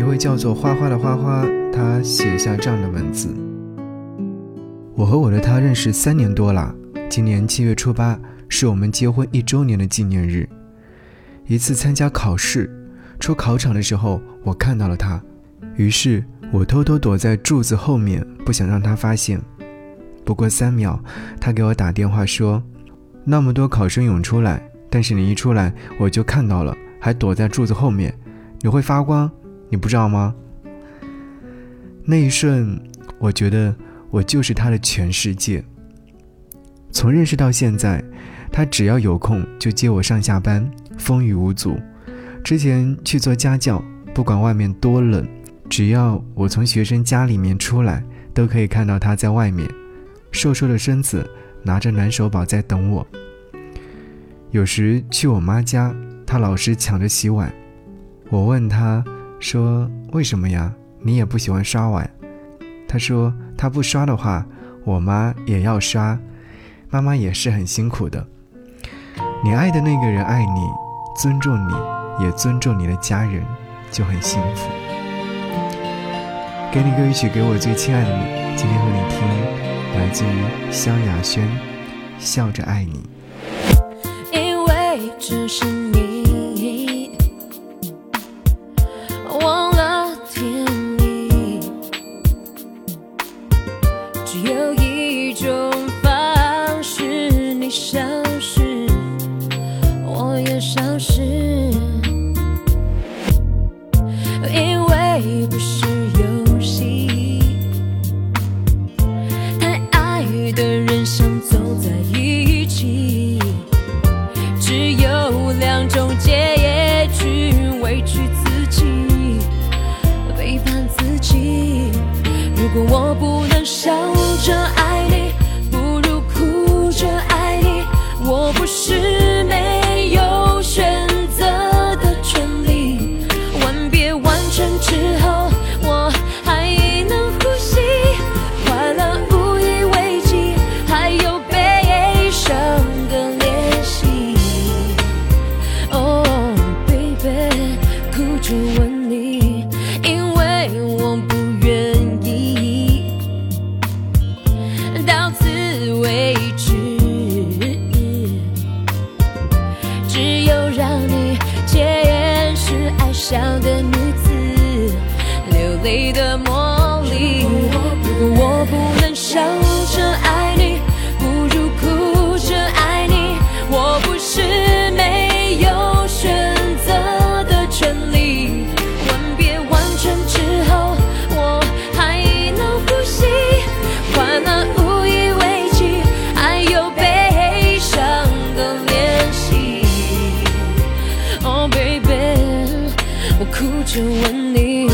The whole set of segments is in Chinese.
一位叫做花花的花花，他写下这样的文字：我和我的他认识三年多了，今年七月初八是我们结婚一周年的纪念日。一次参加考试，出考场的时候，我看到了他，于是我偷偷躲在柱子后面，不想让他发现。不过三秒，他给我打电话说：“那么多考生涌出来，但是你一出来我就看到了，还躲在柱子后面，你会发光，你不知道吗？”那一瞬，我觉得我就是他的全世界。从认识到现在，他只要有空就接我上下班，风雨无阻。之前去做家教，不管外面多冷，只要我从学生家里面出来，都可以看到他在外面。瘦瘦的身子，拿着暖手宝在等我。有时去我妈家，她老是抢着洗碗。我问她说：“为什么呀？你也不喜欢刷碗？”他说：“他不刷的话，我妈也要刷。妈妈也是很辛苦的。你爱的那个人爱你，尊重你，也尊重你的家人，就很幸福。”给你歌曲，给我最亲爱的你，今天和你听。来自于萧亚轩，笑着爱你。因为只是你，只有一种方式你消失我也消失因为不是游戏太爱的人想走在一起只有两种结局委屈自己背叛自己。如果我不笑着爱你，不如哭着爱你。我不是没有选择的权利，吻别完成之后，我还能呼吸，快乐无以为继，还有悲伤的练习。Oh baby，哭着吻就问你，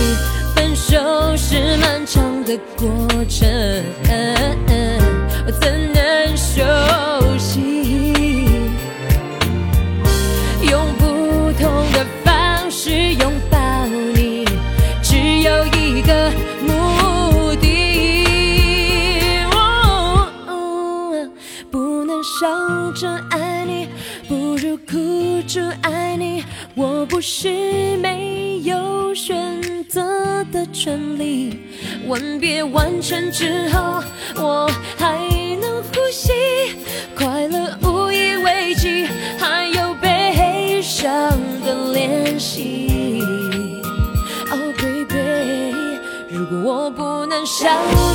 分手是漫长的过程，我怎能休息？用不同的方式拥抱你，只有一个目的。不能笑着爱你，不如哭着爱你。我不是没有选择的权利。吻别完成之后我还能呼吸。快乐无以为继还有悲伤的练习 oh baby 如果我不能笑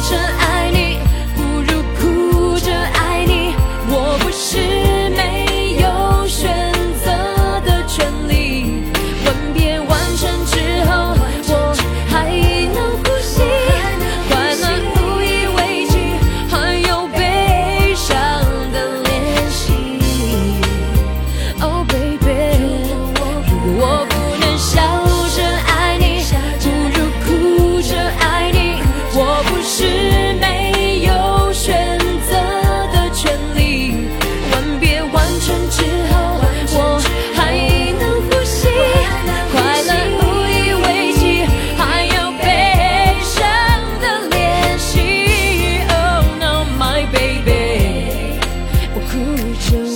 着爱你不如哭着爱你我不是 show.